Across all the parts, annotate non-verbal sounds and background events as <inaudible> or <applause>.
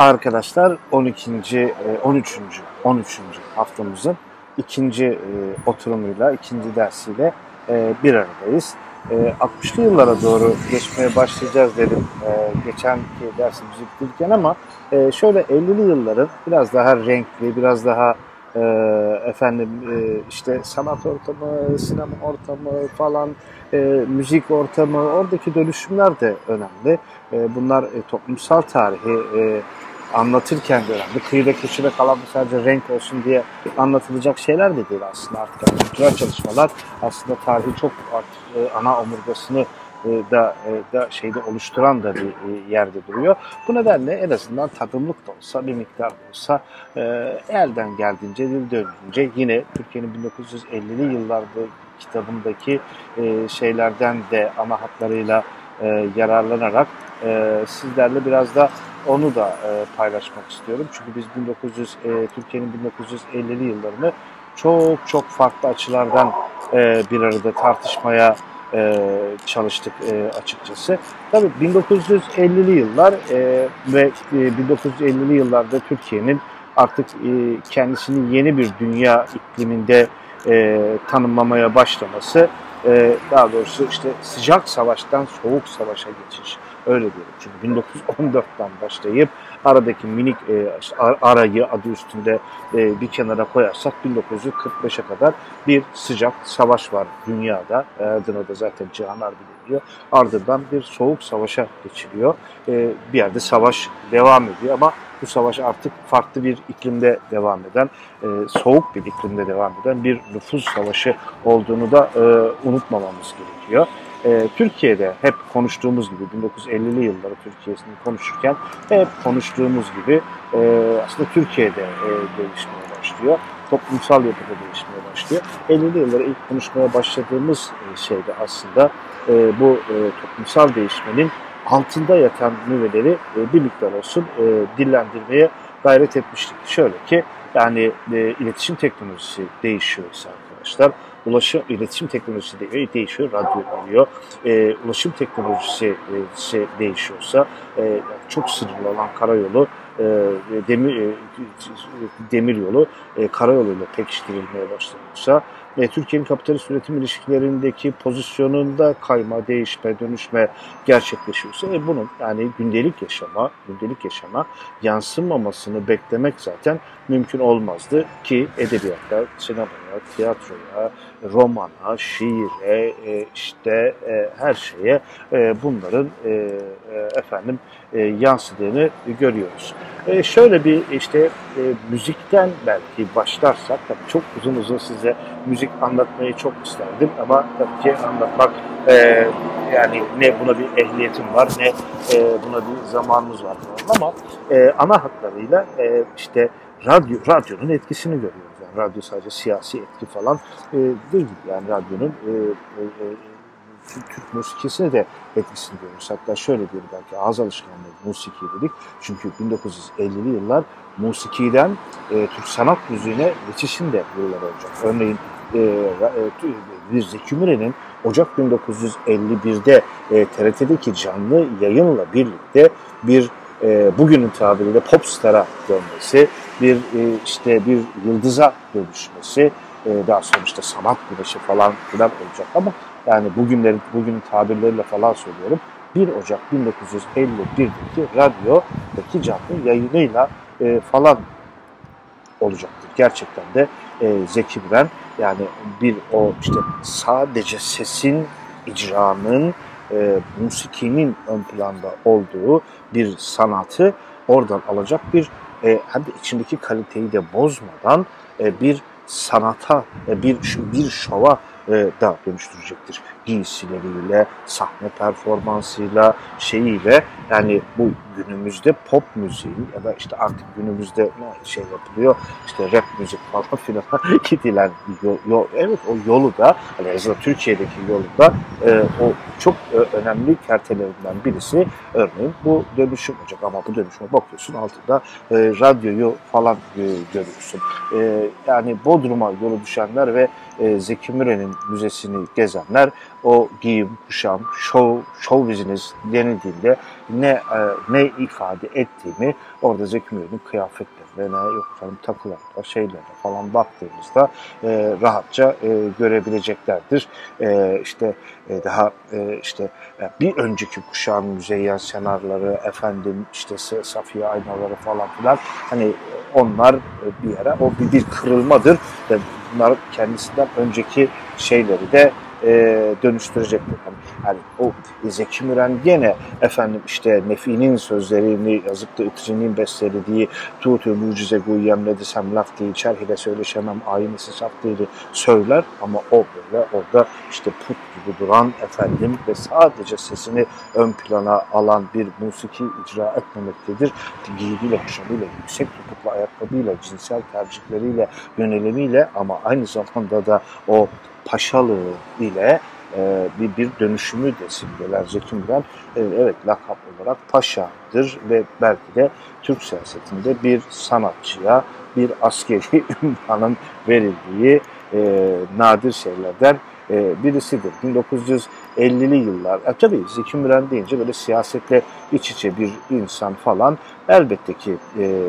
arkadaşlar 12. 13. 13. haftamızın ikinci e, oturumuyla, ikinci dersiyle e, bir aradayız. 60'lı yıllara doğru geçmeye başlayacağız dedim geçenki dersimizi bitirirken ama şöyle 50'li yılların biraz daha renkli, biraz daha e, efendim e, işte sanat ortamı, sinema ortamı falan, e, müzik ortamı, oradaki dönüşümler de önemli. E, bunlar e, toplumsal tarihi e, anlatırken de önemli. Kıyıda köşede kalan sadece renk olsun diye anlatılacak şeyler de değil aslında artık. Yani kültürel çalışmalar aslında tarihi çok artık e, ana omurgasını e, da, e, da şeyde oluşturan da bir e, yerde duruyor. Bu nedenle en azından tadımlık da olsa bir miktar da olsa elden geldiğince dil döndüğünce yine Türkiye'nin 1950'li yıllarda kitabındaki şeylerden de ana hatlarıyla yararlanarak sizlerle biraz da onu da paylaşmak istiyorum. Çünkü biz 1900 Türkiye'nin 1950'li yıllarını çok çok farklı açılardan bir arada tartışmaya e, çalıştık e, açıkçası. Tabii 1950'li yıllar e, ve e, 1950'li yıllarda Türkiye'nin artık e, kendisini yeni bir dünya ikliminde e, tanımlamaya başlaması, e, daha doğrusu işte sıcak savaştan soğuk savaşa geçiş öyle diyelim. Çünkü 1914'ten başlayıp aradaki minik e, arayı adı üstünde e, bir kenara koyarsak 1945'e kadar bir sıcak savaş var dünyada. E, adına da zaten Cihan Harbi deniliyor. Ardından bir soğuk savaşa geçiliyor. E, bir yerde savaş devam ediyor ama bu savaş artık farklı bir iklimde devam eden, e, soğuk bir iklimde devam eden bir nüfus savaşı olduğunu da e, unutmamamız gerekiyor. E, Türkiye'de hep konuştuğumuz gibi 1950'li yılları Türkiye'sini konuşurken hep konuştuğumuz gibi e, aslında Türkiye'de e, değişmeye başlıyor. Toplumsal yapıda değişmeye başlıyor. 50'li yılları ilk konuşmaya başladığımız e, şeyde aslında e, bu e, toplumsal değişmenin altında yatan nüveleri e, bir miktar olsun e, dillendirmeye gayret etmiştik. Şöyle ki yani e, iletişim teknolojisi değişiyorsa arkadaşlar ulaşım, iletişim teknolojisi de değişiyor, radyo geliyor. E, ulaşım teknolojisi e, şey değişiyorsa e, çok sınırlı olan karayolu e, demir, e, demir yolu e, karayoluyla pekiştirilmeye başlanıyorsa e, Türkiye'nin kapitalist üretim ilişkilerindeki pozisyonunda kayma, değişme, dönüşme gerçekleşiyorsa e, bunun yani gündelik yaşama, gündelik yaşama yansımamasını beklemek zaten mümkün olmazdı ki edebiyatta, sinemaya, tiyatroya, romana, şiire, e, işte e, her şeye e, bunların e, e, efendim e, yansıdığını görüyoruz. E, şöyle bir işte e, müzikten belki başlarsak, tabii çok uzun uzun size müzik anlatmayı çok isterdim ama tabii ki anlatmak e, yani ne buna bir ehliyetim var ne e, buna bir zamanımız var ama e, ana hatlarıyla e, işte radyo radyonun etkisini görüyoruz. Radyo sadece siyasi etki falan e, değil. Yani radyonun e, e, e Türk musikisine de etkisini görüyoruz. Hatta şöyle diyelim belki ağız alışkanlığı musiki dedik. Çünkü 1950'li yıllar musikiden e, Türk sanat müziğine geçişin de yıllar olacak. Örneğin e, e, Zeki Müren'in Ocak 1951'de e, TRT'deki canlı yayınla birlikte bir e, bugünün tabiriyle popstara dönmesi, bir e, işte bir yıldıza dönüşmesi, e, daha sonra işte sanat güneşi falan filan olacak ama yani bugünlerin bugünün tabirleriyle falan söylüyorum. 1 Ocak 1951'deki radyodaki canlı yayınıyla e, falan olacaktır. Gerçekten de Zeki Müren yani bir o işte sadece sesin, icranın, e, musikinin ön planda olduğu bir sanatı oradan alacak bir e, hem de içindeki kaliteyi de bozmadan e, bir sanata, e, bir bir şova e, da dönüştürecektir. Giysileriyle, sahne performansıyla, şeyiyle yani bu günümüzde pop müziğin ya da işte artık günümüzde ne şey yapılıyor işte rap müzik falan filan <laughs> gidilen yol, yol, evet o yolu da hani en Türkiye'deki yolu da e, o çok e, önemli kertelerinden birisi örneğin bu dönüşüm olacak ama bu dönüşüme bakıyorsun altında e, radyoyu falan e, görüyorsun. E, yani Bodrum'a yolu düşenler ve e, Zeki Müren'in müzesini gezenler o giyim, kuşam, şov, şov business denildiğinde ne e, ne ifade ettiğini orada Zeki Müren'in kıyafetlerine, yok efendim takılarda, şeylerde falan baktığımızda e, rahatça e, görebileceklerdir. E, işte e, daha e, işte e, bir önceki kuşağın müzeyyen senarları, efendim işte Safiye aynaları falan filan hani onlar bir yere o bir, bir kırılmadır. ve Bunlar kendisinden önceki şeyleri de e, dönüştürecektir. Yani, yani o Zeki Müren gene efendim işte Nefi'nin sözlerini yazıp da İtrini'nin bestelediği Tuğtu mucize guyyem ne desem laf değil, çerhile söyleşemem, aynısı saf değil söyler ama o böyle orada işte put gibi duran efendim ve sadece sesini ön plana alan bir musiki icra etmemektedir. Giydiğiyle, kuşamıyla, yüksek topuklu ayakkabıyla, cinsel tercihleriyle, yönelimiyle ama aynı zamanda da o paşalığı ile e, bir, bir dönüşümü de simgeler Zeki Müren. E, evet lakap olarak paşadır ve belki de Türk siyasetinde bir sanatçıya bir askeri <laughs> ünvanın verildiği e, nadir şeylerden e, birisidir. 1950'li yıllar, e, tabii Zeki Müren deyince böyle siyasetle iç içe bir insan falan elbette ki e,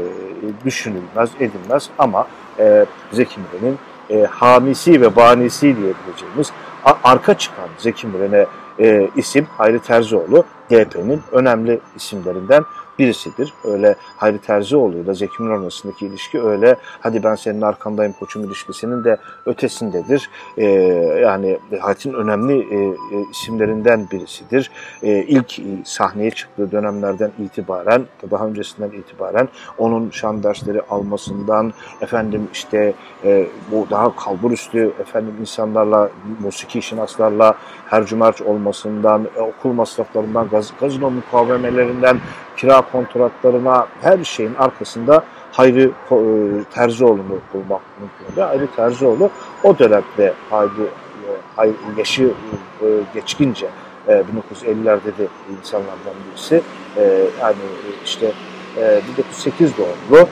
düşünülmez, edilmez ama e, Zeki Müren'in e, hamisi ve banisi diyebileceğimiz arka çıkan Zeki Müren'e e, isim Hayri Terzioğlu DP'nin önemli isimlerinden birisidir. Öyle Hayri Terzioğlu ile Zeki Müren arasındaki ilişki öyle hadi ben senin arkandayım koçum ilişkisinin de ötesindedir. E, yani hayatın önemli e, e, isimlerinden birisidir. E, ilk sahneye çıktığı dönemlerden itibaren daha öncesinden itibaren onun şan dersleri almasından efendim işte e, bu daha kalbur üstü efendim insanlarla musiki şinaslarla hercümerç olmasından e, okul masraflarından gaz, gazino mukavemelerinden kira kontratlarına her şeyin arkasında Hayri e, Terzioğlu'nu bulmak mümkün. Hayri Terzioğlu o dönemde Hayri, e, Hayri yaşı e, geçkince 1950'lerde de insanlardan birisi. Yani işte 1908 doğumlu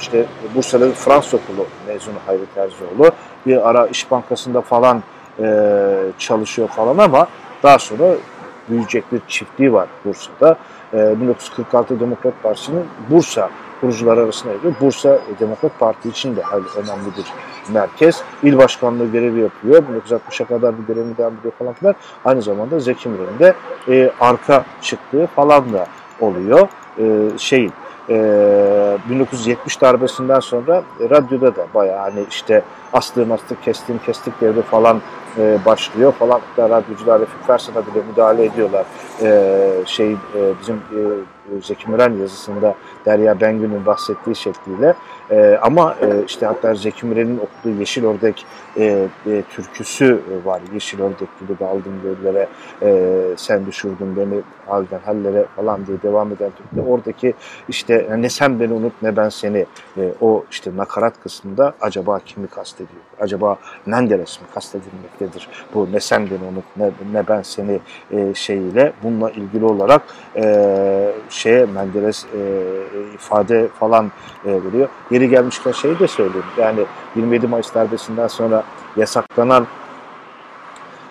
işte Bursa'da Fransız okulu mezunu Hayri Terzioğlu. Bir ara İş Bankası'nda falan çalışıyor falan ama daha sonra büyüyecek bir çiftliği var Bursa'da. 1946 ee, Demokrat Partisi'nin Bursa kurucuları arasında giriyor. Bursa Demokrat Parti için de önemli bir merkez. İl başkanlığı görevi yapıyor. 1960'a kadar bir görevi devam ediyor falan filan. Aynı zamanda Zeki Müren'in de e, arka çıktığı falan da oluyor. E, şeyin e, 1970 darbesinden sonra radyoda da bayağı hani işte astığım astık kestim kestik devri falan e, başlıyor falan. Hatta radyocular Refik Fersan'a bile müdahale ediyorlar. E, şey e, bizim e, Zeki Müren yazısında Derya Bengü'nün bahsettiği şekliyle. E, ama e, işte hatta Zeki Müren'in okuduğu Yeşil Ördek e, e, türküsü var. Yeşil Ördek gibi daldım göllere, e, sen düşürdün beni halden hallere falan diye devam eden türküde. Oradaki işte ne sen beni unut ne ben seni e, o işte nakarat kısmında acaba kimi kastediyor? Acaba Menderes mi kastedilmektedir? Bu ne sen beni unut ne, ne ben seni e, şeyiyle bununla ilgili olarak e, şeye Menderes e, ifade falan e, veriyor. Yeri gelmişken şeyi de söyleyeyim. Yani 27 Mayıs darbesinden sonra yasaklanan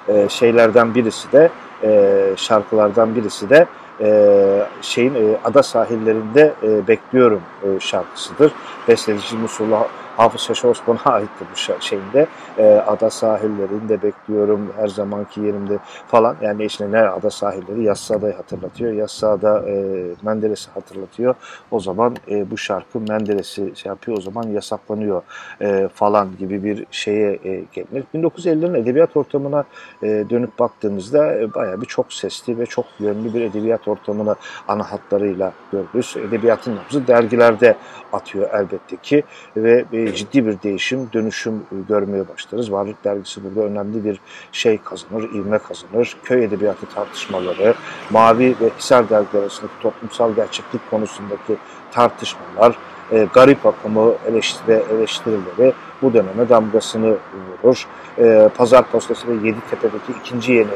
e, şeylerden birisi de e, şarkılardan birisi de e, şeyin e, ada sahillerinde e, bekliyorum e, şarkısıdır. Besteci Musullah Hafız Şaşı Osman'a <laughs> aitti bu şeyinde. E, ada sahillerinde bekliyorum her zamanki yerimde falan. Yani işte ne ada sahilleri Yassıada'yı hatırlatıyor. Yassıada e, Menderes'i hatırlatıyor. O zaman e, bu şarkı Menderes'i şey yapıyor. O zaman yasaklanıyor e, falan gibi bir şeye e, gelinir. 1950'lerin edebiyat ortamına e, dönüp baktığımızda e, bayağı bir çok sesli ve çok yönlü bir edebiyat ortamını ana hatlarıyla görürüz. Edebiyatın nabzı dergilerde atıyor elbette ki ve e, ciddi bir değişim, dönüşüm e, görmeye başlarız. Varlık Dergisi burada önemli bir şey kazanır, ivme kazanır. Köy edebiyatı tartışmaları, Mavi ve Hisar dergileri arasındaki toplumsal gerçeklik konusundaki tartışmalar, e, garip akımı eleştiri, eleştirileri bu döneme damgasını vurur. E, Pazar Postası ve Yeditepe'deki ikinci yeni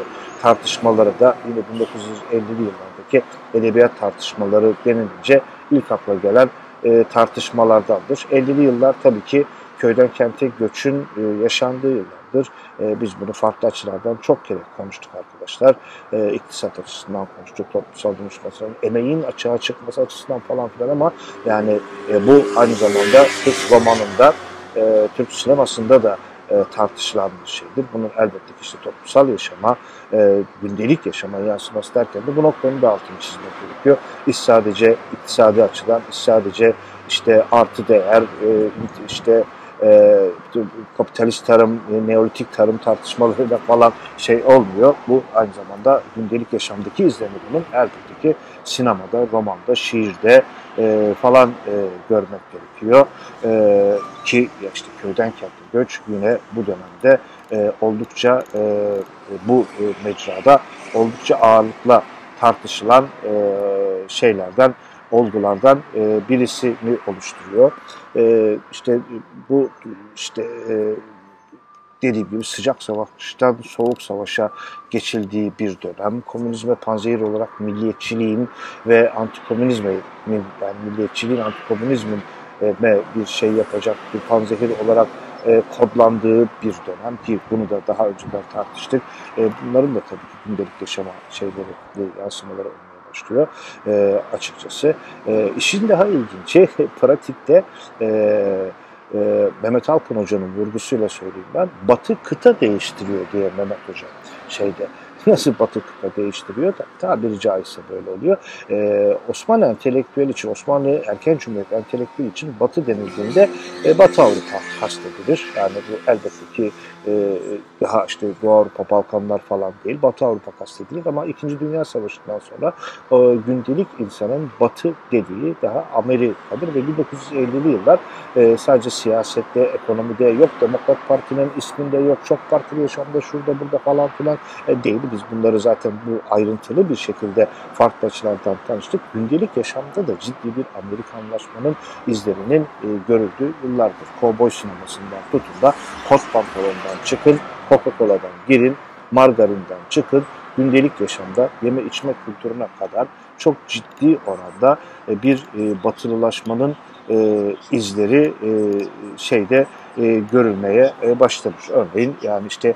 tartışmaları da yine 1950'li yıllardaki edebiyat tartışmaları denilince ilk akla gelen e, tartışmalardandır. 50'li yıllar tabii ki köyden kente göçün e, yaşandığı yıllar. yaşamdır. E, biz bunu farklı açılardan çok kere konuştuk arkadaşlar. E, iktisat açısından konuştuk, toplumsal dönüşmesi, emeğin açığa çıkması açısından falan filan ama yani e, bu aynı zamanda Türk romanında, e, Türk sinemasında da e, tartışılan bir şeydir. Bunun elbette işte toplumsal yaşama, e, gündelik yaşama yansıması derken de bu noktanın da altını çizmek gerekiyor. İş sadece iktisadi açıdan, iş sadece işte artı değer, e, işte e, kapitalist tarım, e, neolitik tarım tartışmalarıyla falan şey olmuyor. Bu aynı zamanda gündelik yaşamdaki izlenimi bunun elbette ki sinemada, romanda, şiirde e, falan e, görmek gerekiyor. E, ki işte köyden kente göç yine bu dönemde e, oldukça e, bu e, mecrada oldukça ağırlıkla tartışılan e, şeylerden olgulardan e, birisini oluşturuyor. E, işte bu işte e, dediğim gibi sıcak savaştan soğuk savaşa geçildiği bir dönem. Komünizme panzehir olarak milliyetçiliğin ve antikomünizmin, yani milliyetçiliğin antikomünizmin e, bir şey yapacak bir panzehir olarak e, kodlandığı bir dönem ki bunu da daha önceden tartıştık. E, bunların da tabii ki gündelik yaşama şeyleri, yansımaları olmalı başlıyor e, açıkçası. E, işin daha ilginci <laughs> pratikte e, e, Mehmet Alkın Hoca'nın vurgusuyla söyleyeyim ben. Batı kıta değiştiriyor diye Mehmet Hoca şeyde <laughs> nasıl Batı kıta değiştiriyor da tabiri caizse böyle oluyor. Ee, Osmanlı entelektüel için, Osmanlı erken cumhuriyet entelektüel için Batı denildiğinde e, Batı Avrupa kastedilir. Yani bu elbette ki daha işte Doğu Avrupa, Balkanlar falan değil, Batı Avrupa kastedilir ama İkinci Dünya Savaşı'ndan sonra e, gündelik insanın Batı dediği daha Amerika'dır ve 1950'li yıllar e, sadece siyasette, ekonomide yok, Demokrat Parti'nin isminde yok, çok partili yaşamda şurada burada falan filan e, değil. Biz bunları zaten bu ayrıntılı bir şekilde farklı açılardan tanıştık. Gündelik yaşamda da ciddi bir Amerikanlaşmanın izlerinin görüldüğü yıllardır. Kovboy sinemasından tutun da kot pantolondan çıkın, Coca-Cola'dan girin, margarinden çıkın, gündelik yaşamda yeme içme kültürüne kadar çok ciddi oranda e, bir e, batılılaşmanın e, izleri şeyde görülmeye başlamış. Örneğin yani işte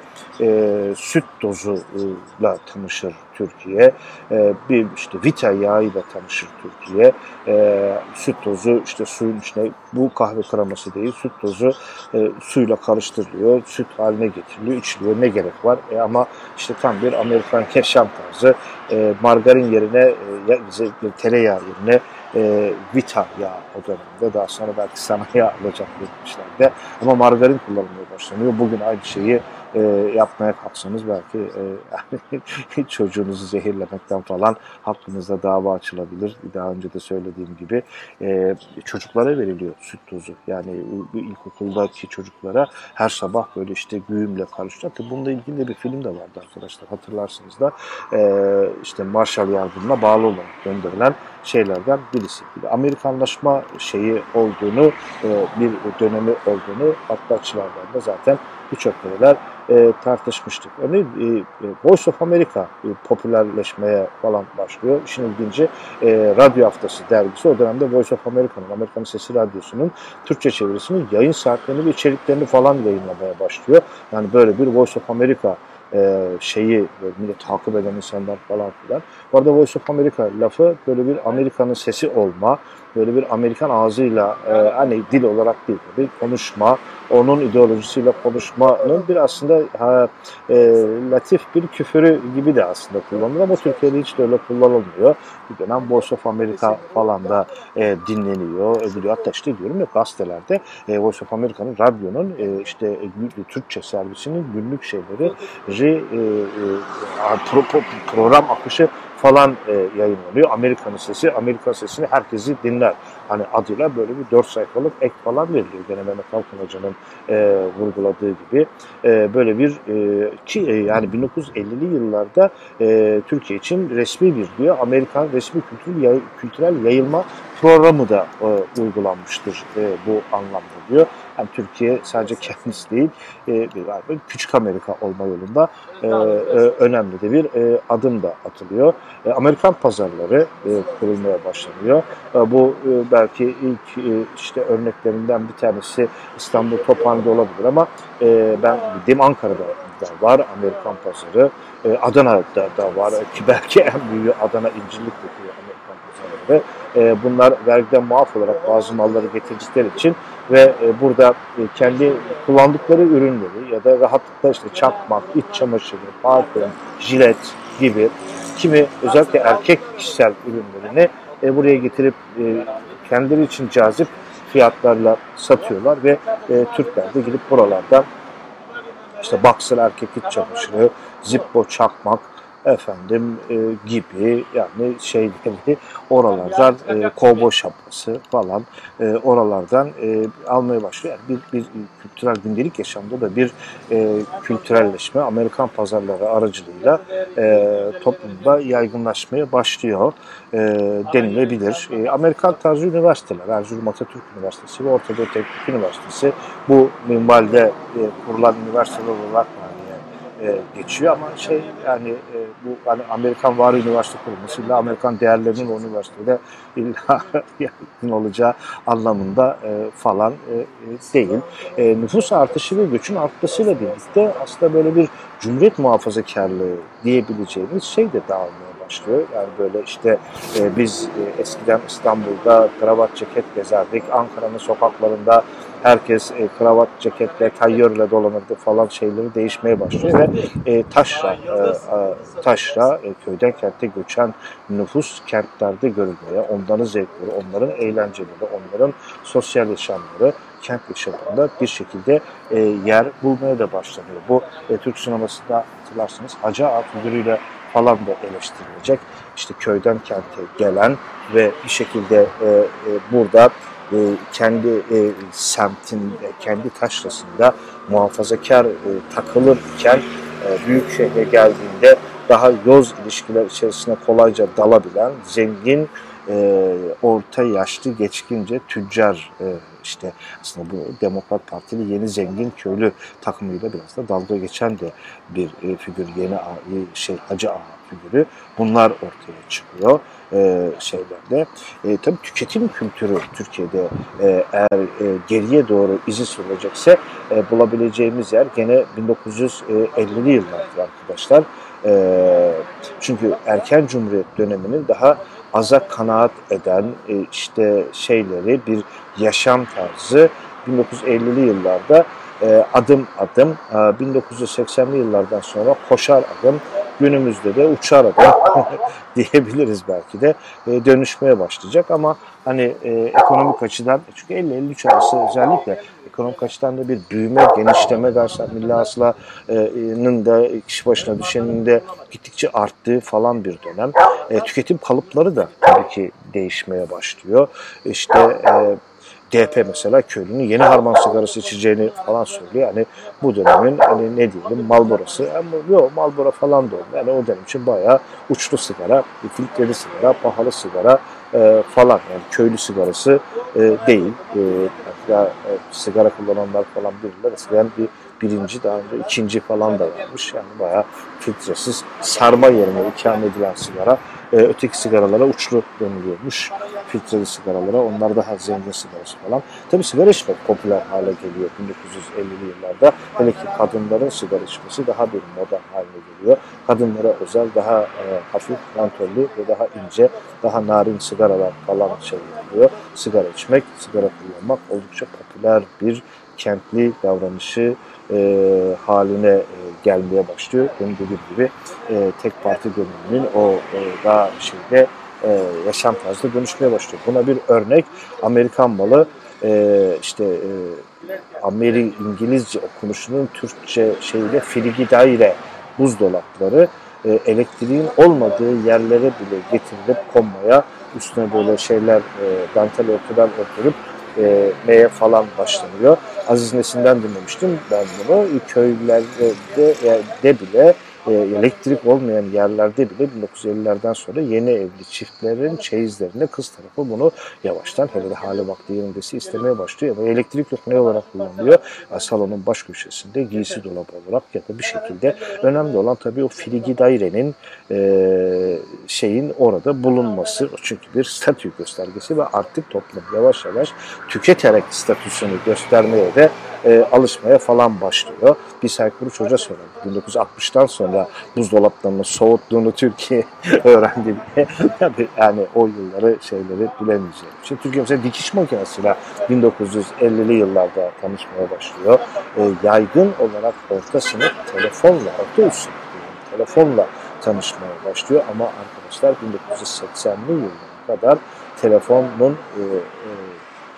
süt dozuyla tanışır Türkiye. E, bir işte vita yağıyla tanışır Türkiye. E, süt tozu işte suyun içine bu kahve kreması değil süt tozu e, suyla karıştırılıyor. Süt haline getiriliyor, içiliyor. Ne gerek var? E, ama işte tam bir Amerikan yaşam tarzı. E, margarin yerine e, tereyağı yerine e, Vita yağı o dönemde. Daha sonra belki sana yağ alacak demişler Ama margarin kullanılmaya başlanıyor. Bugün aynı şeyi e, yapmaya kalksanız belki e, <laughs> çocuğunuzu zehirlemekten falan hakkınızda dava açılabilir. Daha önce de söylediğim gibi e, çocuklara veriliyor süt tozu. Yani ilkokuldaki çocuklara her sabah böyle işte güğümle karıştırıyor. Tabii bununla ilgili de bir film de vardı arkadaşlar hatırlarsınız da e, işte Marshall yardımına bağlı olarak gönderilen şeylerden birisi. Bir Amerikanlaşma şeyi olduğunu, e, bir dönemi olduğunu farklı açılardan da zaten birçok kereler e, tartışmıştık. Örneğin e, Voice of America e, popülerleşmeye falan başlıyor. İşin ilginci e, Radyo Haftası dergisi o dönemde Voice of America'nın, Amerikan Sesi Radyosu'nun Türkçe çevirisinin yayın saatlerini ve içeriklerini falan yayınlamaya başlıyor. Yani böyle bir Voice of America e, şeyi böyle takip eden insanlar falan filan. Bu arada Voice of America lafı böyle bir Amerika'nın sesi olma, böyle bir Amerikan ağzıyla e, hani dil olarak değil tabii konuşma, onun ideolojisiyle konuşmanın bir aslında ha, e, latif bir küfürü gibi de aslında kullanılır ama Türkiye'de hiç de öyle kullanılmıyor. Bir dönem Voice of America falan da e, dinleniyor, ediliyor. Hatta işte diyorum ya gazetelerde e, Voice of America'nın, radyonun e, işte e, Türkçe servisinin günlük şeyleri, e, e, pro, program akışı falan e, yayınlanıyor. Amerika'nın sesi, Amerika sesini herkesi dinler. Hani adıyla böyle bir dört sayfalık ek falan veriliyor. Gene Mehmet Halkın Hoca'nın e, vurguladığı gibi. E, böyle bir e, ki e, yani 1950'li yıllarda e, Türkiye için resmi bir diyor Amerikan resmi kültürel, yay, kültürel yayılma programı da e, uygulanmıştır e, bu anlamda diyor. Yani Türkiye sadece kendisi değil, e, küçük Amerika olma yolunda e, e, önemli de bir e, adım da atılıyor. E, Amerikan pazarları e, kurulmaya başlanıyor. E, bu e, belki ilk e, işte örneklerinden bir tanesi İstanbul Tophane'de olabilir ama e, ben bildiğim Ankara'da da var Amerikan pazarı. E, Adana'da da var ki belki en büyüğü Adana İncirlik'teki Amerikan pazarları. E, bunlar vergiden muaf olarak bazı malları getirdikleri için ve e, burada e, kendi kullandıkları ürünleri ya da rahatlıkla işte çakmak, iç çamaşırı, parfüm, jilet gibi kimi özellikle erkek kişisel ürünlerini e, buraya getirip e, kendileri için cazip fiyatlarla satıyorlar ve e, Türkler de gidip buralardan işte boxer erkek iç çamaşırı, zippo çakmak, efendim e, gibi yani şeyleri oralardan e, kovboy şapkası falan e, oralardan e, almaya başlıyor. Yani bir, bir kültürel gündelik yaşamda da bir e, kültürelleşme Amerikan pazarları aracılığıyla e, toplumda yaygınlaşmaya başlıyor e, denilebilir. E, Amerikan tarzı üniversiteler, Erzurum Atatürk Üniversitesi ve Orta Doğu Teknik Üniversitesi bu minvalde e, kurulan üniversiteler olarak e, geçiyor ama şey yani e, bu hani Amerikan var üniversite kurulmasıyla Amerikan değerlerinin o üniversitede illa <laughs> yakın olacağı anlamında e, falan e, e, değil. E, nüfus artışı ve göçün artmasıyla birlikte aslında böyle bir cumhuriyet muhafazakarlığı diyebileceğimiz şey de dağılmaya başlıyor. Yani böyle işte e, biz e, eskiden İstanbul'da kravat ceket gezerdik. Ankara'nın sokaklarında herkes e, kravat ceketle, tayyörle dolanırdı falan şeyleri değişmeye başlıyor ve e, taşra, e, taşra e, köyden kente göçen nüfus kentlerde görülmeye, onların zevkleri, onların eğlenceleri, onların sosyal yaşamları kent yaşamında bir şekilde e, yer bulmaya da başlanıyor. Bu e, Türk sinemasında hatırlarsınız Hacı Ağa figürüyle falan da eleştirilecek. İşte köyden kente gelen ve bir şekilde e, e, burada e, kendi e, semtinde, kendi taşrasında muhafazakar e, takılırken e, büyük şehre geldiğinde daha yoz ilişkiler içerisine kolayca dalabilen zengin e, orta yaşlı geçkince tüccar e, işte aslında bu Demokrat Partili yeni zengin köylü takımıyla biraz da dalga geçen de bir e, figür yeni şey Hacı Ağa figürü bunlar ortaya çıkıyor e, şeylerde. E, tabii tüketim kültürü Türkiye'de e, eğer e, geriye doğru izi sürülecekse e, bulabileceğimiz yer gene 1950'li yıllardır arkadaşlar. E, çünkü erken cumhuriyet döneminin daha aza kanaat eden e, işte şeyleri bir yaşam tarzı. 1950'li yıllarda e, adım adım e, 1980'li yıllardan sonra koşar adım günümüzde de uçar adım <laughs> diyebiliriz belki de e, dönüşmeye başlayacak ama hani e, ekonomik açıdan çünkü 50-53 arası özellikle ekonomik açıdan da bir büyüme, genişleme dersen milli hasılanın da kişi başına düşenin de gittikçe arttığı falan bir dönem. E, tüketim kalıpları da tabii ki değişmeye başlıyor. İşte e, DP mesela köylünün yeni harman sigarası içeceğini falan söylüyor. Yani bu dönemin hani ne diyelim Malboro'su. Yani yok Malboro falan da oldu. Yani o dönem için bayağı uçlu sigara, filtreli sigara, pahalı sigara e, falan. Yani köylü sigarası e, değil. E, hatta e, sigara kullananlar falan bilirler. Eskiden bir birinci önce ikinci falan da varmış. Yani bayağı filtresiz sarma yerine ikame edilen sigara e, öteki sigaralara uçlu deniliyormuş. Filtreli sigaralara. Onlar daha zengin sigarası falan. Tabii sigara içmek popüler hale geliyor 1950'li yıllarda. Hele ki kadınların sigara içmesi daha bir modern haline geliyor. Kadınlara özel daha e, hafif, mantollü ve daha ince, daha narin sigaralar falan şey. Sigara içmek, sigara kullanmak oldukça popüler bir kentli davranışı e, haline e, gelmeye başlıyor. Benim dediğim gibi e, tek parti döneminin o e, daha şeyde e, yaşam tarzı dönüşmeye başlıyor. Buna bir örnek Amerikan malı e, işte e, Ameri İngilizce okunuşunun Türkçe şeyle frigidaire buzdolapları e, elektriğin olmadığı yerlere bile getirilip konmaya üstüne böyle şeyler e, dantel örtüler örtülüp e, meye falan başlanıyor. Aziz Nesin'den dinlemiştim ben bunu. Köylerde de, de bile e, elektrik olmayan yerlerde bile 1950'lerden sonra yeni evli çiftlerin çeyizlerine kız tarafı bunu yavaştan hele de hali vakti yerindesi istemeye başlıyor. Ama elektrik yok ne olarak kullanılıyor? Salonun baş köşesinde giysi dolabı olarak ya da bir şekilde önemli olan tabii o filigi dairenin e, şeyin orada bulunması. Çünkü bir statü göstergesi ve artık toplum yavaş yavaş tüketerek statüsünü göstermeye de e, alışmaya falan başlıyor. Bir Saykuru Hoca söyledi. 1960'tan sonra buzdolaplarını soğuttuğunu Türkiye <laughs> öğrendi. <laughs> Tabii yani o yılları şeyleri bilemeyeceğim. Şimdi Türkiye mesela dikiş makinesiyle 1950'li yıllarda tanışmaya başlıyor. E, yaygın olarak orta sınıf telefonla, orta sınıf telefonla tanışmaya başlıyor. Ama arkadaşlar 1980'li yıllara kadar telefonun e, e,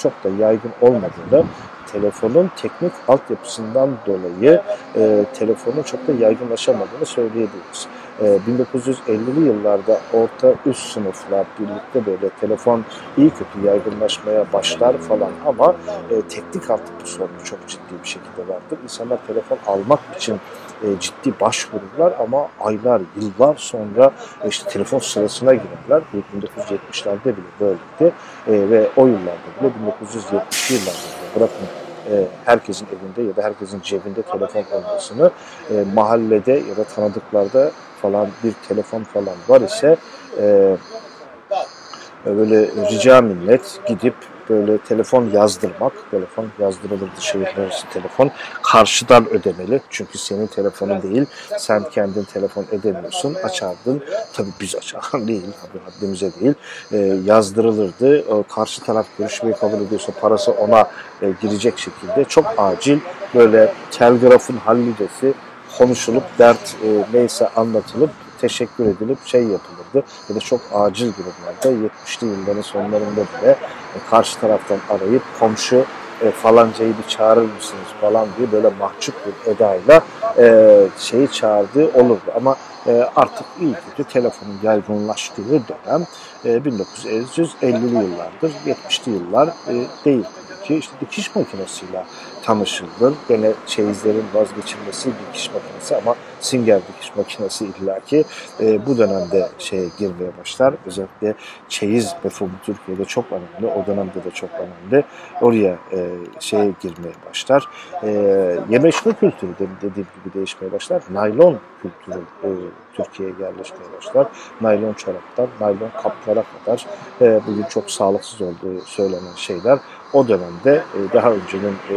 çok da yaygın olmadığını telefonun teknik altyapısından dolayı e, telefonun çok da yaygınlaşamadığını söyleyebiliriz. E, 1950'li yıllarda orta üst sınıflar birlikte böyle telefon iyi kötü yaygınlaşmaya başlar falan ama e, teknik altyapı sorunu çok ciddi bir şekilde vardır. İnsanlar telefon almak için e, ciddi başvururlar ama aylar, yıllar sonra e, işte telefon sırasına girerler. 1970'lerde bile böyleydi e, ve o yıllarda bile 1970'li yıllarda bile bırakın e, herkesin evinde ya da herkesin cebinde telefon olmasını e, mahallede ya da tanıdıklarda falan bir telefon falan var ise e, böyle rica millet gidip böyle telefon yazdırmak, telefon yazdırılırdı şehir arası telefon. Karşıdan ödemeli çünkü senin telefonun değil. Sen kendin telefon edemiyorsun. Açardın. Tabii biz açar <laughs> değil. Haddimize değil. E, yazdırılırdı. E, karşı taraf görüşmeyi kabul ediyorsa parası ona e, girecek şekilde çok acil böyle telgrafın hallicesi konuşulup dert e, neyse anlatılıp teşekkür edilip şey yapılırdı. Ya da çok acil durumlarda 70'li yılların sonlarında bile e, karşı taraftan arayıp komşu e, falancayı bir çağırır mısınız falan diye böyle mahcup bir edayla e, şeyi çağırdığı olurdu. Ama e, artık iyi kötü telefonun yaygınlaştığı dönem e, 1950'li yıllardır, 70'li yıllar e, değil ki. İşte dikiş makinesiyle tanışıldı. Gene çeyizlerin vazgeçilmesi dikiş makinesi ama Singer dikiş makinesi illaki e, bu dönemde şeye girmeye başlar. Özellikle çeyiz mefhumu Türkiye'de çok önemli. O dönemde de çok önemli. Oraya e, şeye girmeye başlar. E, yeme kültürü de dediğim gibi değişmeye başlar. Naylon kültürü e, Türkiye'ye yerleşmeye başlar. Naylon çoraptan, naylon kaplara kadar e, bugün çok sağlıksız olduğu söylenen şeyler o dönemde e, daha öncenin e,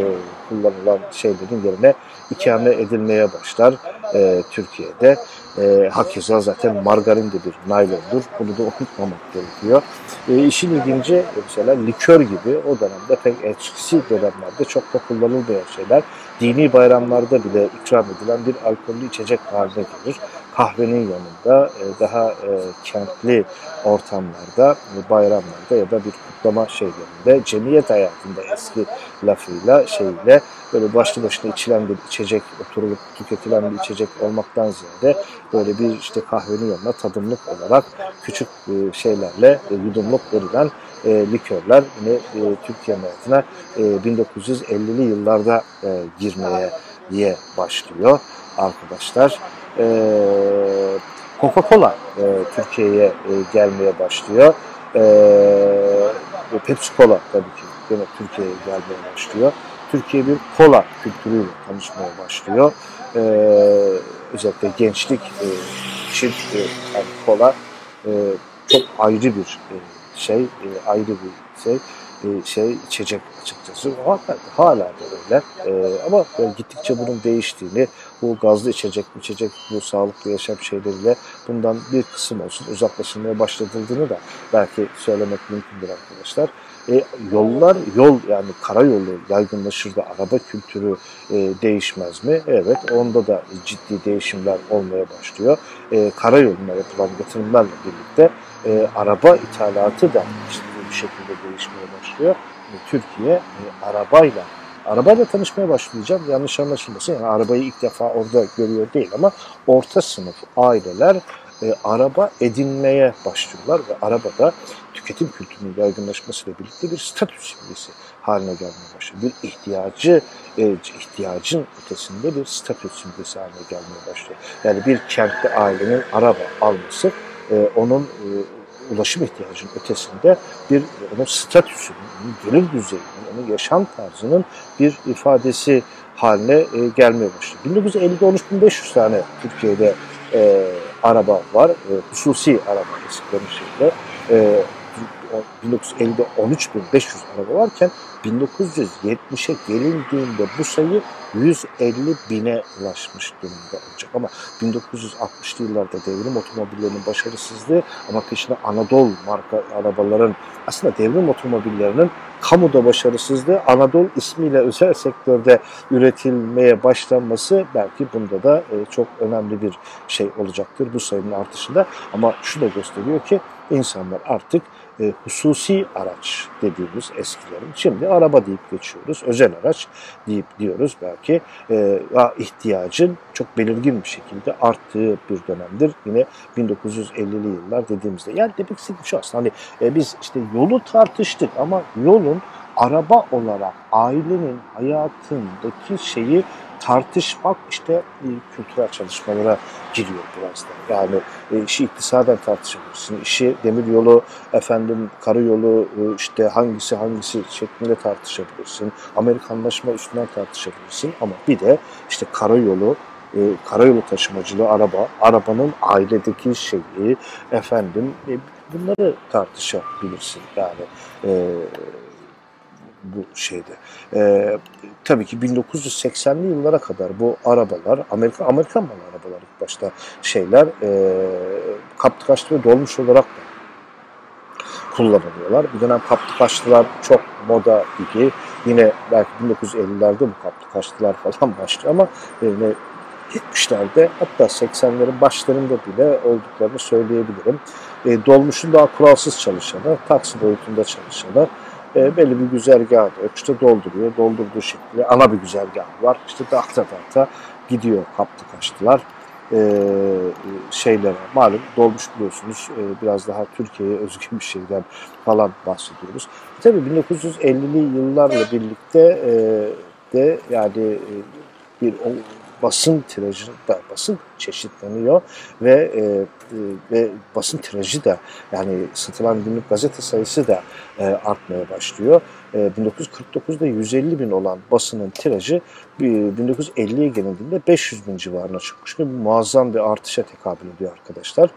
kullanılan şeylerin yerine ikame edilmeye başlar e, Türkiye'de. E, hakeza zaten margarin de bir naylondur. Bunu da <laughs> unutmamak gerekiyor. E, işin ilginci mesela likör gibi o dönemde pek etkisi dönemlerde çok da kullanılmayan şeyler dini bayramlarda bile ikram edilen bir alkollü içecek haline gelir. Kahvenin yanında e, daha e, kentli ortamlarda, e, bayramlarda ya da bir kutlama şeylerinde, cemiyet hayatında eski lafıyla, şeyle böyle başlı başına içilen bir içecek, oturulup tüketilen bir içecek olmaktan ziyade böyle bir işte kahvenin yanına tadımlık olarak küçük şeylerle yudumluk verilen e, likörler yine e, Türkiye hayatına e, 1950'li yıllarda e, girmeye diye başlıyor arkadaşlar. E, Coca-Cola e, Türkiye'ye e, gelmeye başlıyor. E, Pepsi Cola tabii ki yine Türkiye'ye gelmeye başlıyor. Türkiye bir kola kültürüyle tanışmaya başlıyor. E, özellikle gençlik e, için e, yani kola e, çok ayrı bir e, şey e, ayrı bir şey e, şey içecek açıkçası. Hala, hala da öyle. E, ama gittikçe bunun değiştiğini, bu gazlı içecek, içecek bu sağlıklı yaşam şeyleriyle bundan bir kısım olsun uzaklaşılmaya başlatıldığını da belki söylemek mümkündür arkadaşlar. E, yollar, yol yani karayolu yaygınlaşır da araba kültürü e, değişmez mi? Evet, onda da ciddi değişimler olmaya başlıyor. E, karayoluna yapılan yatırımlarla birlikte e, araba ithalatı da ciddi bir şekilde değişmeye başlıyor. E, Türkiye e, arabayla arabayla tanışmaya başlayacağım. Yanlış anlaşılmasın. Yani arabayı ilk defa orada görüyor değil ama orta sınıf aileler e, araba edinmeye başlıyorlar ve arabada tüketim kültürünün yaygınlaşmasıyla birlikte bir statü simgesi haline gelmeye başlıyor. Bir ihtiyacı, e, ihtiyacın ötesinde bir statü simgesi haline gelmeye başlıyor. Yani bir kentte ailenin araba alması e, onun e, ulaşım ihtiyacının ötesinde bir onun statüsünün, onun gelir düzeyinin, onun yaşam tarzının bir ifadesi haline e, gelmeye başladı. 1950'de 13.500 tane Türkiye'de e, araba var. E, hususi araba eskilerin şeyinde. E, 1950'de 13.500 araba varken 1970'e gelindiğinde bu sayı 150 bine ulaşmış durumda olacak. Ama 1960'lı yıllarda devrim otomobillerinin başarısızlığı ama peşine Anadolu marka arabaların aslında devrim otomobillerinin kamuda başarısızlığı Anadolu ismiyle özel sektörde üretilmeye başlanması belki bunda da e, çok önemli bir şey olacaktır bu sayının artışında. Ama şu da gösteriyor ki insanlar artık e, hususi araç dediğimiz eskilerin şimdi araba deyip geçiyoruz. Özel araç deyip diyoruz belki. E, ihtiyacın çok belirgin bir şekilde arttığı bir dönemdir. Yine 1950'li yıllar dediğimizde. Yani demek istediğim şu aslında hani e, biz işte yolu tartıştık ama yolun araba olarak ailenin hayatındaki şeyi tartışmak işte kültürel çalışmalara giriyor biraz da. Yani e, işi iktisaden tartışabilirsin. İşi demir yolu, efendim karayolu, e, işte hangisi hangisi şeklinde tartışabilirsin. Amerikanlaşma üstünden tartışabilirsin. Ama bir de işte karayolu, e, karayolu taşımacılığı araba, arabanın ailedeki şeyi, efendim e, bunları tartışabilirsin. Yani e, bu şeyde. E, tabii ki 1980'li yıllara kadar bu arabalar, Amerika Amerikan malı arabalar ilk başta şeyler e, kaptı kaçtı ve dolmuş olarak da kullanılıyorlar. Bir dönem kaptı kaçtılar çok moda gibi. Yine belki 1950'lerde bu kaptı kaçtılar falan <laughs> başlıyor ama yine 70'lerde hatta 80'lerin başlarında bile olduklarını söyleyebilirim. E, dolmuşun daha kuralsız çalışanı, taksi boyutunda çalışanı, e, belli bir güzergahı işte dolduruyor. Doldurduğu şekilde ana bir güzergahı var. İşte dağıta dağıta gidiyor kaptı kaçtılar e, şeylere. Malum dolmuş biliyorsunuz e, biraz daha Türkiye'ye özgü bir şeyden falan bahsediyoruz. E, tabii 1950'li yıllarla birlikte e, de yani e, bir basın tirajı da basın çeşitleniyor ve e, e, ve basın tirajı da yani satılan günlük gazete sayısı da e, artmaya başlıyor. E, 1949'da 150 bin olan basının tirajı 1950'ye gelindiğinde 500 bin civarına çıkmış. Bir muazzam bir artışa tekabül ediyor arkadaşlar.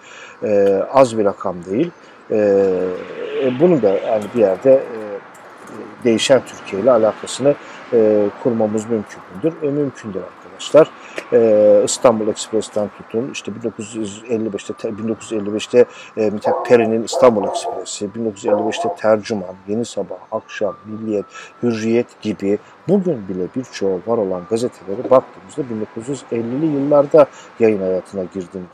E, az bir rakam değil. E, e bunun da yani bir yerde e, değişen Türkiye ile alakasını e, kurmamız mümkün müdür? E, mümkündür arkadaşlar. E, İstanbul Ekspres'ten tutun, işte 1955'te 1955'te e, Mithat Peri'nin İstanbul Ekspresi, 1955'te Tercüman, Yeni Sabah, Akşam, Milliyet, Hürriyet gibi bugün bile birçoğu var olan gazeteleri baktığımızda 1950'li yıllarda yayın hayatına girdiğini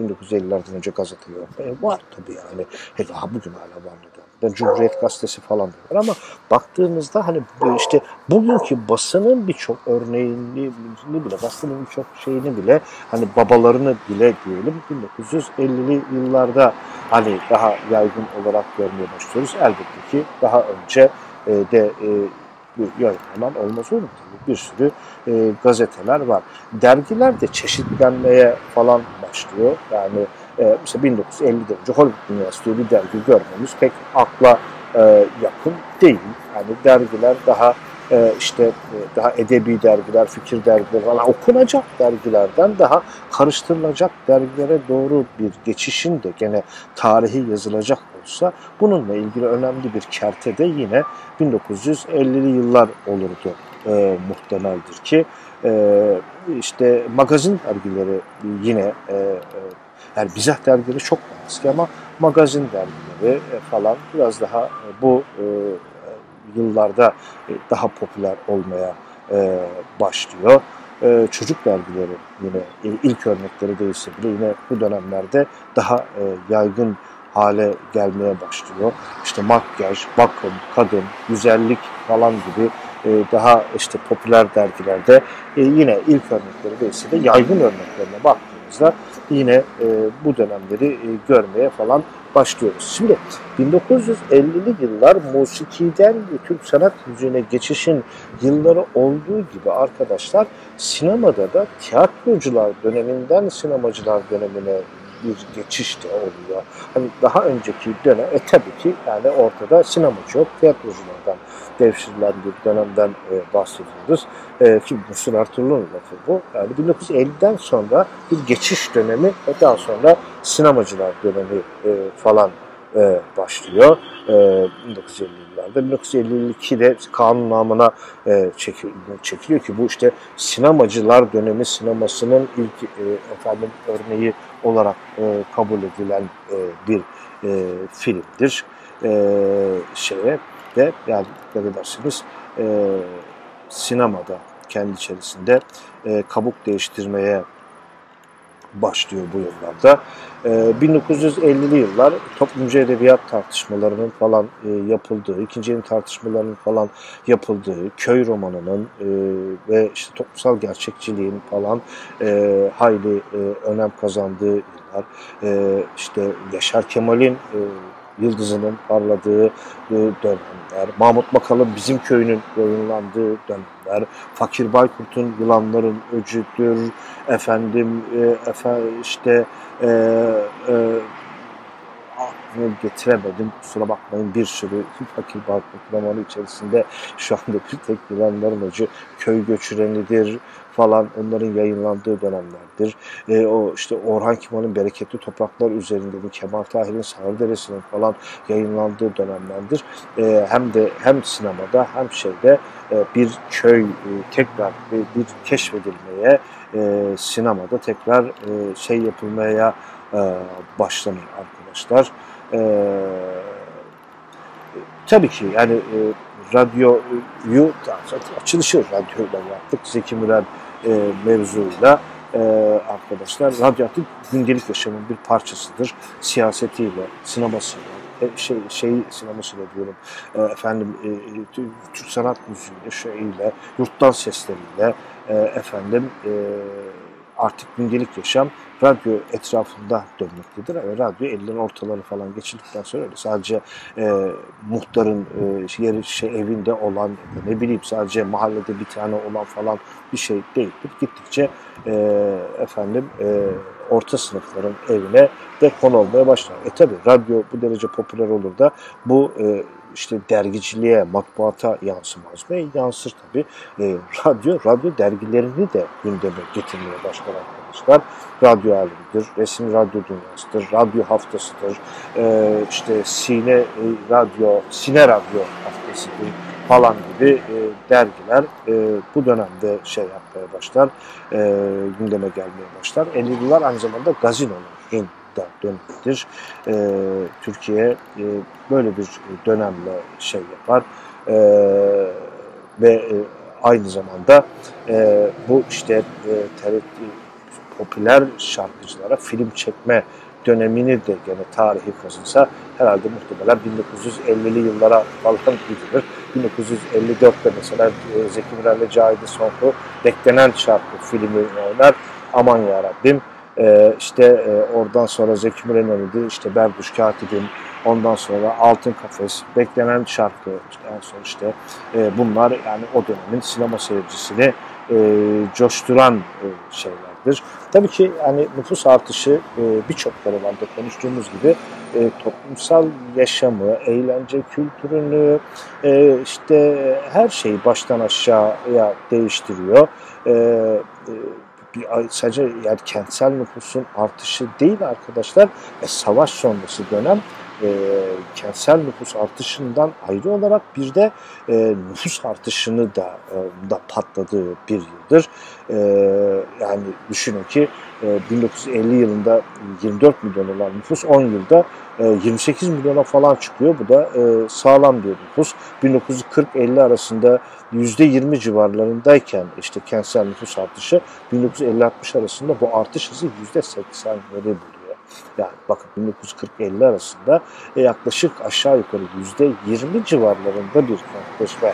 görüyoruz. 1950'lerden önce gazete yok. E, var tabii yani. He, daha bugün hala var ben Cumhuriyet Gazetesi falan diyorlar ama baktığımızda hani işte bugünkü basının birçok örneğini bile basının birçok şeyini bile hani babalarını bile diyelim 1950'li yıllarda hani daha yaygın olarak görmeye başlıyoruz. Elbette ki daha önce e, de e, yayınlanan olmaz olur mu? Bir sürü e, gazeteler var. Dergiler de çeşitlenmeye falan başlıyor. Yani e, mesela 1950'de önce Hollywood Dünyası bir dergi görmemiz pek akla e, yakın değil. Yani dergiler daha e, işte e, daha edebi dergiler, fikir dergileri falan okunacak dergilerden daha karıştırılacak dergilere doğru bir geçişin de gene tarihi yazılacak olsa bununla ilgili önemli bir kerte de yine 1950'li yıllar olurdu e, muhtemeldir ki e, işte magazin dergileri yine e, e, yani bizah dergileri çok eski ama magazin dergileri e, falan biraz daha e, bu e, yıllarda daha popüler olmaya başlıyor. Çocuk dergileri yine ilk örnekleri değilse bile yine bu dönemlerde daha yaygın hale gelmeye başlıyor. İşte makyaj, bakım, kadın, güzellik falan gibi daha işte popüler dergilerde yine ilk örnekleri değilse de yaygın örneklerine baktığımız baktığımızda yine e, bu dönemleri e, görmeye falan başlıyoruz. Şimdi 1950'li yıllar musikiden Türk sanat müziğine geçişin yılları olduğu gibi arkadaşlar sinemada da tiyatrocular döneminden sinemacılar dönemine bir geçiş de oluyor. Hani daha önceki dönem, e tabii ki yani ortada sinemacı yok, tiyatroculardan devşirilen bir dönemden e, bahsediyoruz. E, ki Musul Ertuğrul'un lafı bu. Yani 1950'den sonra bir geçiş dönemi ve daha sonra sinemacılar dönemi e, falan e, başlıyor. E, 1950 yıllarda. 1952'de kanun namına e, çekiliyor ki bu işte sinemacılar dönemi sinemasının ilk e, efendim örneği olarak e, kabul edilen e, bir e, filmdir. E, şeye de yani ne dersiniz e, sinemada kendi içerisinde e, kabuk değiştirmeye başlıyor bu yıllarda. E, 1950'li yıllar toplumcu edebiyat tartışmalarının falan e, yapıldığı, ikinci yeni tartışmalarının falan yapıldığı, köy romanının e, ve işte toplumsal gerçekçiliğin falan e, hayli önem kazandığı yıllar. İşte Yaşar Kemal'in yıldızının parladığı dönemler, Mahmut Makal'ın Bizim Köyü'nün yayınlandığı dönemler, Fakir Baykurt'un Yılanların Öcüdür, efendim e, efendim işte e, e, aklını getiremedim. Kusura bakmayın bir sürü Fakir Baykurt romanı içerisinde şu anda bir tek Yılanların Öcü köy göçürenidir, falan onların yayınlandığı dönemlerdir. E, o işte Orhan Kemal'in Bereketli Topraklar üzerinde Kemal Tahir'in Sağırderesi'nin falan yayınlandığı dönemlerdir. E, hem de hem sinemada hem şeyde e, bir köy e, tekrar e, bir keşfedilmeye e, sinemada tekrar e, şey yapılmaya e, başlanır arkadaşlar. E, tabii ki yani e, radyoyu açılışı radyoyla yaptık. Zeki Müren e, mevzuyla e, arkadaşlar radyoaktif gündelik yaşamın bir parçasıdır. Siyasetiyle, sinemasıyla, e, şey, şey sinemasıyla diyorum e, efendim e, Türk sanat müziğiyle, şeyiyle, yurttan sesleriyle e, efendim e, artık gündelik yaşam radyo etrafında dönmektedir. Yani radyo 50'lerin ortaları falan geçildikten sonra öyle sadece e, muhtarın e, yeri şey evinde olan ne bileyim sadece mahallede bir tane olan falan bir şey değildir. Gittikçe e, efendim e, orta sınıfların evine de konu olmaya başlar. E tabi radyo bu derece popüler olur da bu e, işte dergiciliğe, matbuata yansımaz mı? Yansır tabii. E, radyo, radyo dergilerini de gündeme getirmeye başlar arkadaşlar. Radyo alemidir, resim radyo dünyasıdır, radyo haftasıdır, e, işte sine e, radyo, sine radyo haftasıdır falan gibi e, dergiler e, bu dönemde şey yapmaya başlar, e, gündeme gelmeye başlar. 50'liler aynı zamanda gazinoların da dönemdir. E, Türkiye e, böyle bir dönemle şey yapar e, ve e, aynı zamanda e, bu işte e, TRT, popüler şarkıcılara film çekme dönemini de gene tarihi kazınsa herhalde muhtemelen 1950'li yıllara falan gidilir. 1954'te mesela e, Zeki Müren'le Cahide Sonku beklenen şarkı filmi oynar. Aman ya Rabbim e, işte e, oradan sonra Zeki Müren oynadı. işte Berduş Katibim, ondan sonra Altın Kafes, beklenen şarkı, işte en son işte e, bunlar yani o dönemin sinema seyircisini e, coşturan e, şeylerdir. Tabii ki yani nüfus artışı e, birçok konularda konuştuğumuz gibi e, toplumsal yaşamı, eğlence kültürünü, e, işte her şeyi baştan aşağıya değiştiriyor. E, e, bir, sadece yani kentsel nüfusun artışı değil arkadaşlar, e, savaş sonrası dönem e, kentsel nüfus artışından ayrı olarak bir de e, nüfus artışını da e, da patladığı bir yıldır. E, yani düşünün ki e, 1950 yılında 24 milyon olan nüfus 10 yılda e, 28 milyona falan çıkıyor. Bu da e, sağlam bir nüfus. 1940-50 arasında %20 civarlarındayken işte kentsel nüfus artışı 1950-60 arasında bu artış hızı %80'leri buluyor. Yani bakın 1940-50 arasında e, yaklaşık aşağı yukarı %20 civarlarında bir kentleşme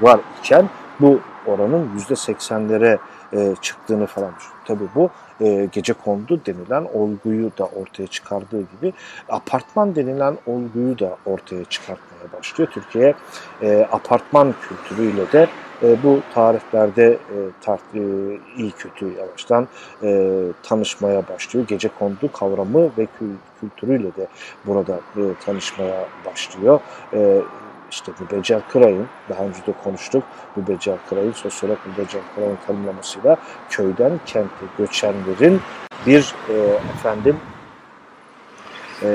var iken bu oranın %80'lere e, çıktığını falan düşünüyor. Tabii bu e, gece kondu denilen olguyu da ortaya çıkardığı gibi apartman denilen olguyu da ortaya çıkartmaya başlıyor. Türkiye e, apartman kültürüyle de e, bu tariflerde e, tart, e, iyi kötü yavaştan e, tanışmaya başlıyor. Gece kondu kavramı ve kül, kültürüyle de burada e, tanışmaya başlıyor. E, işte Mübeccel Kıray'ın, daha önce de konuştuk, Mübeccel Kıray'ın, sosyolog Mübeccel Kıray'ın tanımlamasıyla köyden kente göçenlerin bir e, efendim e,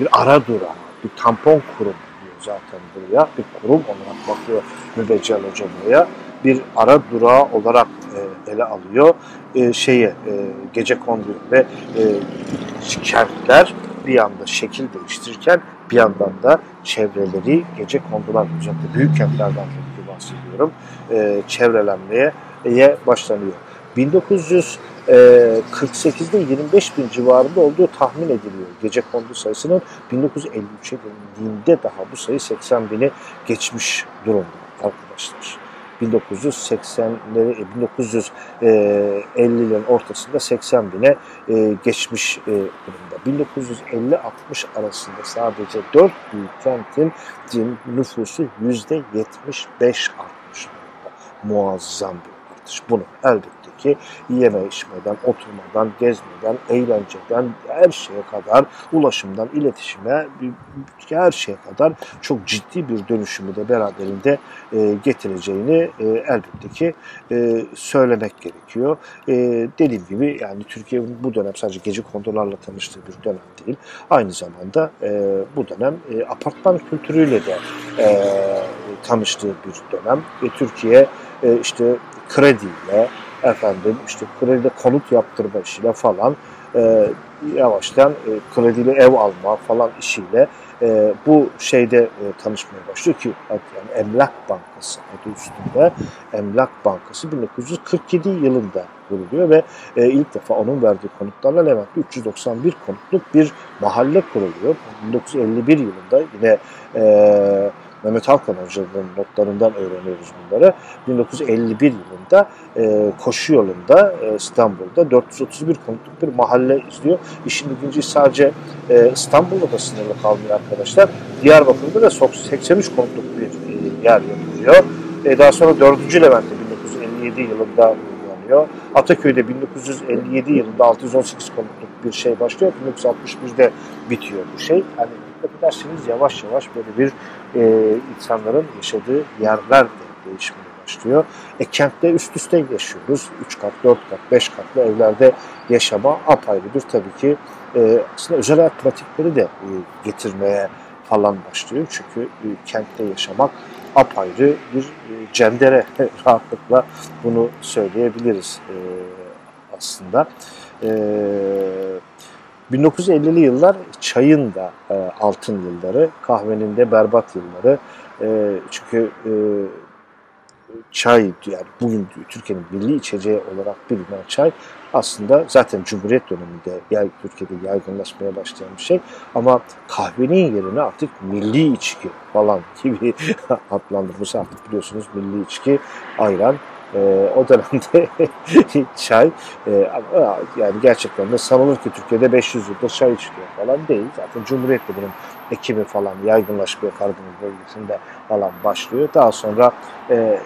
bir ara durağı, bir tampon kurum diyor zaten buraya. Bir kurum olarak bakıyor Mübeccel Hoca buraya. Bir ara durağı olarak e, ele alıyor. E, şeye e, gece konduyor ve e, kentler bir yanda şekil değiştirirken bir yandan da çevreleri gece kondular özellikle büyük kentlerden bahsediyorum. E, çevrelenmeye e, başlanıyor. 1900 ee, 48'de 25 bin civarında olduğu tahmin ediliyor. Gece kondu sayısının 1953'e gelindiğinde daha bu sayı 80 bini geçmiş durumda arkadaşlar. 1980'leri 1950'lerin e, e, ortasında 80 bine e, geçmiş durumda. 1950-60 arasında sadece 4 büyük kentin nüfusu %75 artmış. Muazzam bir artış. Bunu elbette ki yeme içmeden, oturmadan, gezmeden, eğlenceden, her şeye kadar, ulaşımdan, iletişime, her şeye kadar çok ciddi bir dönüşümü de beraberinde e, getireceğini e, elbette ki e, söylemek gerekiyor. E, dediğim gibi yani Türkiye bu dönem sadece gece kondolarla tanıştığı bir dönem değil. Aynı zamanda e, bu dönem e, apartman kültürüyle de e, tanıştığı bir dönem. E, Türkiye e, işte krediyle, efendim işte kredi konut yaptırma işiyle falan e, yavaştan e, kredili ev alma falan işiyle e, bu şeyde e, tanışmaya başlıyor ki yani Emlak Bankası adı üstünde Emlak Bankası 1947 yılında kuruluyor ve e, ilk defa onun verdiği konutlarla Levent'te 391 konutluk bir mahalle kuruluyor. 1951 yılında yine e, Mehmet Halkan Hoca'nın notlarından öğreniyoruz bunları. 1951 yılında e, koşu yolunda e, İstanbul'da 431 konutluk bir mahalle izliyor. İşin ilginci sadece e, İstanbul'da da sınırlı kalmıyor arkadaşlar. Diyarbakır'da da 83 konutluk bir e, yer yapılıyor. E, daha sonra 4. Levent'te 1957 yılında uygulanıyor. Ataköy'de 1957 yılında 618 konutluk bir şey başlıyor. 1961'de bitiyor bu şey. Hani dikkat yavaş yavaş böyle bir e, insanların yaşadığı yerler de değişmeye başlıyor. E kentte üst üste yaşıyoruz. 3 kat, 4 kat, 5 katlı evlerde yaşama apayrıdır. Tabii ki e, aslında özel hayat pratikleri de e, getirmeye falan başlıyor. Çünkü e, kentte yaşamak apayrı bir e, cendere <laughs> rahatlıkla bunu söyleyebiliriz e, aslında. E, 1950'li yıllar çayın da e, altın yılları, kahvenin de berbat yılları. E, çünkü e, çay yani bugün Türkiye'nin milli içeceği olarak bilinen çay aslında zaten Cumhuriyet döneminde yay, Türkiye'de yaygınlaşmaya başlayan bir şey. Ama kahvenin yerine artık milli içki falan gibi <laughs> adlandırması artık biliyorsunuz milli içki, ayran e, o dönemde <laughs> çay e, yani gerçekten de sanılır ki Türkiye'de 500 yıldır çay içiliyor falan değil. Zaten Cumhuriyet'te bunun ekimi falan yaygınlaşmaya Karadeniz bölgesinde falan başlıyor. Daha sonra e, e,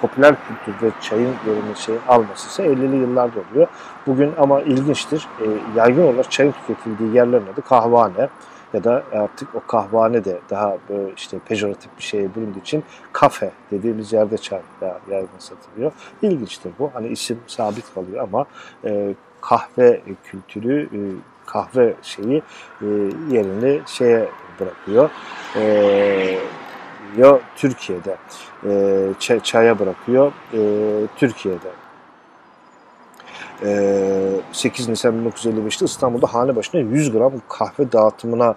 popüler kültürde çayın yerini şey alması ise 50'li yıllarda oluyor. Bugün ama ilginçtir. E, yaygın olarak çayın tüketildiği yerlerin adı kahvehane ya da artık o kahvehane de daha böyle işte pejoratif bir şeye büründüğü için kafe dediğimiz yerde çay yaygın satılıyor. İlginçtir bu. Hani isim sabit kalıyor ama e, kahve kültürü, e, kahve şeyi e, yerini şeye bırakıyor. E, ya Türkiye'de e, çaya bırakıyor e, Türkiye'de 8 ee, Nisan 1955'te İstanbul'da hane başına 100 gram kahve dağıtımına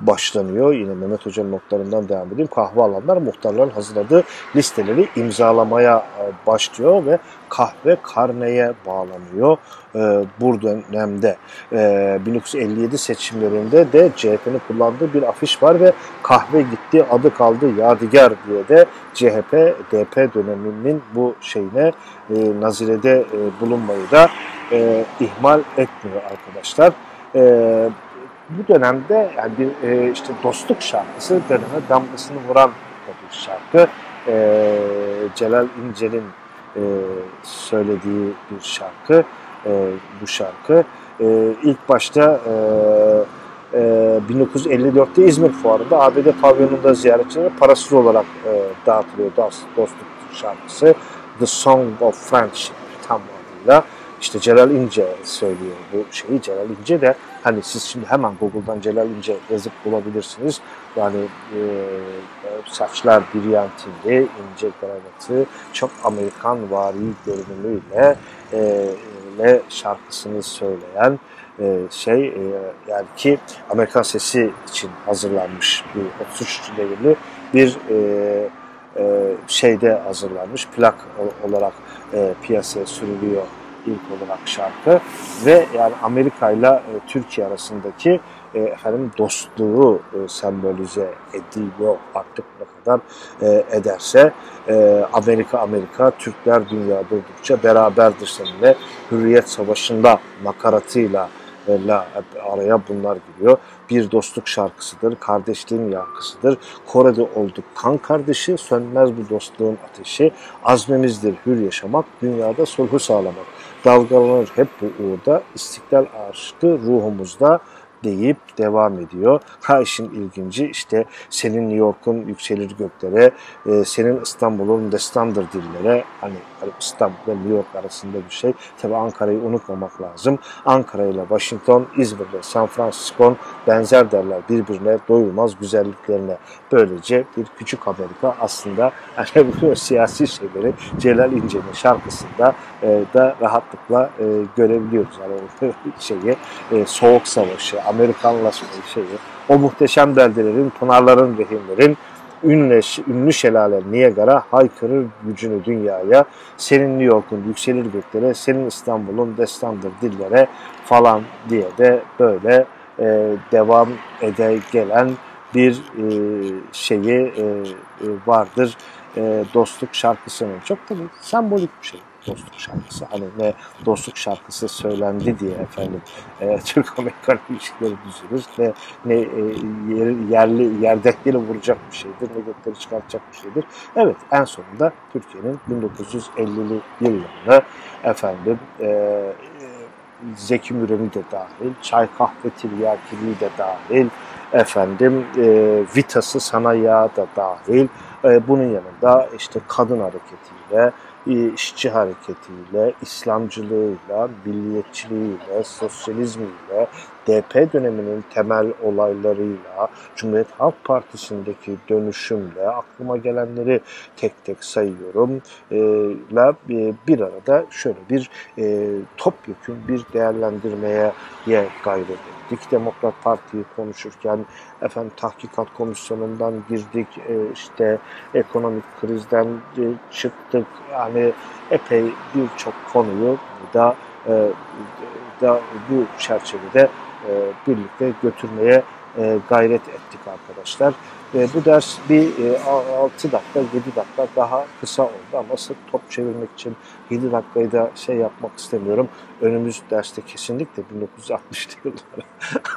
başlanıyor. Yine Mehmet Hoca'nın notlarından devam edeyim. Kahve alanlar muhtarların hazırladığı listeleri imzalamaya başlıyor ve kahve karneye bağlanıyor. e, bu dönemde. E, 1957 seçimlerinde de CHP'nin kullandığı bir afiş var ve kahve gitti adı kaldı Yadigar diye de CHP DP döneminin bu şeyine e, nazirede e, bulunmayı da e, ihmal etmiyor arkadaşlar. E, bu dönemde yani bir e, işte dostluk şarkısı döneme damgasını vuran bir şarkı. E, Celal İncel'in e, söylediği bir şarkı e, bu şarkı. E, ilk başta e, e, 1954'te İzmir Fuarı'nda ABD pavyonunda ziyaretçilere parasız olarak e, dağıtılıyor dostluk şarkısı. The Song of Friendship tam adıyla. İşte Celal İnce söylüyor bu şeyi. Celal İnce de hani siz şimdi hemen Google'dan Celal İnce yazıp bulabilirsiniz. Yani e, saçlar brilyantinli, ince kravatı, çok Amerikan vari görünümüyle e, ile şarkısını söyleyen e, şey e, yani ki Amerikan sesi için hazırlanmış bir 33 devirli bir e, e, şeyde hazırlanmış plak olarak e, piyasaya sürülüyor ilk olarak şarkı ve yani Amerika ile Türkiye arasındaki e, efendim dostluğu e, sembolize ediyor artık ne kadar e, ederse e, Amerika Amerika Türkler dünya durdukça beraberdir seninle Hürriyet Savaşı'nda nakaratıyla e, la, araya bunlar giriyor. Bir dostluk şarkısıdır, kardeşliğin yankısıdır. Kore'de olduk kan kardeşi, sönmez bu dostluğun ateşi. Azmimizdir hür yaşamak, dünyada sulhu sağlamak. Dalgalanır hep bu uğurda, istiklal aşkı ruhumuzda, deyip devam ediyor. Ha işin ilginci işte senin New York'un yükselir göklere, e, senin İstanbul'un destandır dillere. Hani, hani İstanbul ve New York arasında bir şey. Tabi Ankara'yı unutmamak lazım. Ankara ile Washington, İzmir ile San Francisco benzer derler birbirine doyulmaz güzelliklerine. Böylece bir küçük Amerika aslında <laughs> hani bu siyasi şeyleri Celal İnce'nin şarkısında e, da rahatlıkla e, görebiliyoruz. Yani <laughs> şeyi e, soğuk savaşı, Amerikanlaşma şeyi, o muhteşem beldelerin, pınarların, rehinlerin, ünlü, ünlü şelale Niagara haykırır gücünü dünyaya, senin New York'un yükselir göklere, senin İstanbul'un destandır dillere falan diye de böyle e, devam ede gelen bir e, şeyi e, e, vardır e, dostluk şarkısının. Çok tabii sembolik bir şey dostluk şarkısı. Hani ne dostluk şarkısı söylendi diye efendim e, <laughs> Türk-Amerikan ilişkileri düzülür ne, ne e, yer, yerli yerdekleri vuracak bir şeydir ne gökleri çıkartacak bir şeydir. Evet en sonunda Türkiye'nin 1950'li yıllarında efendim e, Zeki Müren'i de dahil, çay kahve tiryakiliği de dahil, efendim e, Vitas'ı sana yağ da dahil. E, bunun yanında işte kadın hareketiyle, işçi hareketiyle, İslamcılığıyla, milliyetçiliğiyle, sosyalizmiyle, DP döneminin temel olaylarıyla, Cumhuriyet Halk Partisi'ndeki dönüşümle, aklıma gelenleri tek tek sayıyorum, e, e bir arada şöyle bir e, topyekun bir değerlendirmeye gayret ettik. Demokrat Parti'yi konuşurken efendim tahkikat komisyonundan girdik, e, işte ekonomik krizden e, çıktık. Yani epey birçok konuyu da, e, da bu çerçevede birlikte götürmeye e, gayret ettik arkadaşlar. E, bu ders bir e, 6 dakika, 7 dakika daha kısa oldu ama sırf top çevirmek için 7 dakikayı da şey yapmak istemiyorum. Önümüz derste kesinlikle 1960'lı yıllara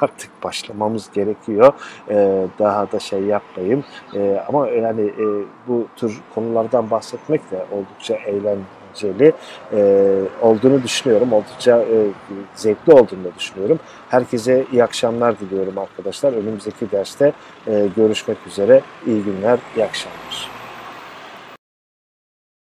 <laughs> artık başlamamız gerekiyor. E, daha da şey yapmayayım. E, ama yani e, bu tür konulardan bahsetmek de oldukça eğlenceli eğlenceli e, olduğunu düşünüyorum. Oldukça e, zevkli olduğunu da düşünüyorum. Herkese iyi akşamlar diliyorum arkadaşlar. Önümüzdeki derste e, görüşmek üzere. İyi günler, iyi akşamlar.